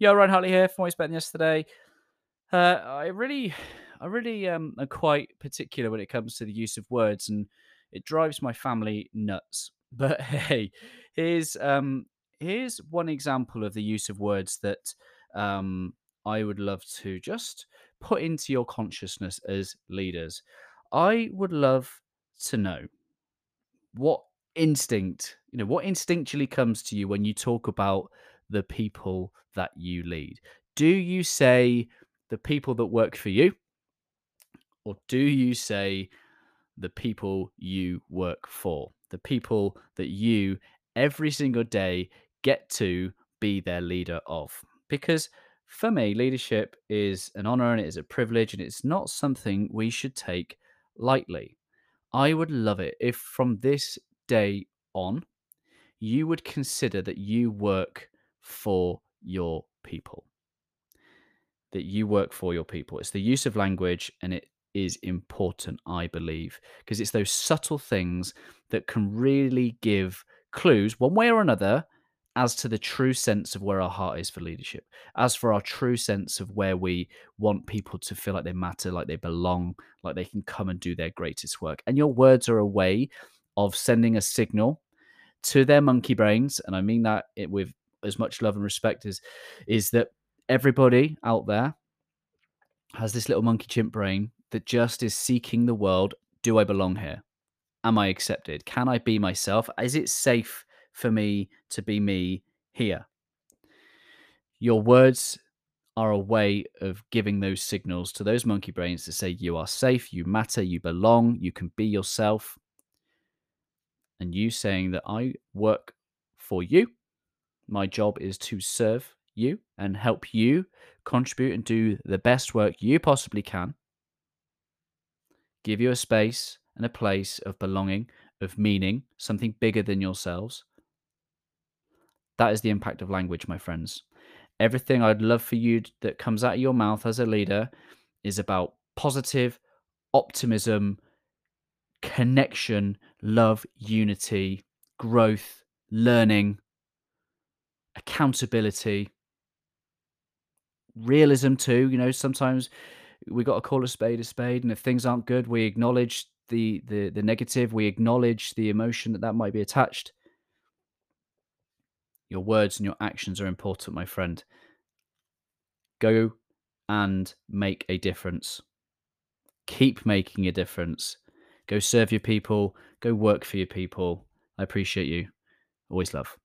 Yo, Ryan Hartley here from Better Than Yesterday. Uh, I really, I really um, am quite particular when it comes to the use of words, and it drives my family nuts. But hey, here's um, here's one example of the use of words that um, I would love to just put into your consciousness as leaders. I would love to know what instinct, you know, what instinctually comes to you when you talk about the people that you lead? Do you say the people that work for you? Or do you say the people you work for? The people that you every single day get to be their leader of? Because for me, leadership is an honor and it is a privilege, and it's not something we should take lightly. I would love it if from this day on, you would consider that you work for your people. That you work for your people. It's the use of language and it is important, I believe, because it's those subtle things that can really give clues, one way or another, as to the true sense of where our heart is for leadership, as for our true sense of where we want people to feel like they matter, like they belong, like they can come and do their greatest work. And your words are a way of sending a signal to their monkey brains, and I mean that it, with as much love and respect as is that everybody out there has this little monkey chimp brain that just is seeking the world. Do I belong here? Am I accepted? Can I be myself? Is it safe for me to be me here? Your words are a way of giving those signals to those monkey brains to say you are safe, you matter, you belong, you can be yourself. And you saying that I work for you, my job is to serve you and help you contribute and do the best work you possibly can. Give you a space and a place of belonging, of meaning, something bigger than yourselves. That is the impact of language, my friends. Everything I'd love for you that comes out of your mouth as a leader is about positive optimism, connection, love, unity, growth, learning, accountability, realism too. You know, sometimes we got to call a spade a spade, and if things aren't good, we acknowledge the the the negative. We acknowledge the emotion that that might be attached. Your words and your actions are important, my friend. Go and make a difference. Keep making a difference. Go serve your people. Go work for your people. I appreciate you. Always love.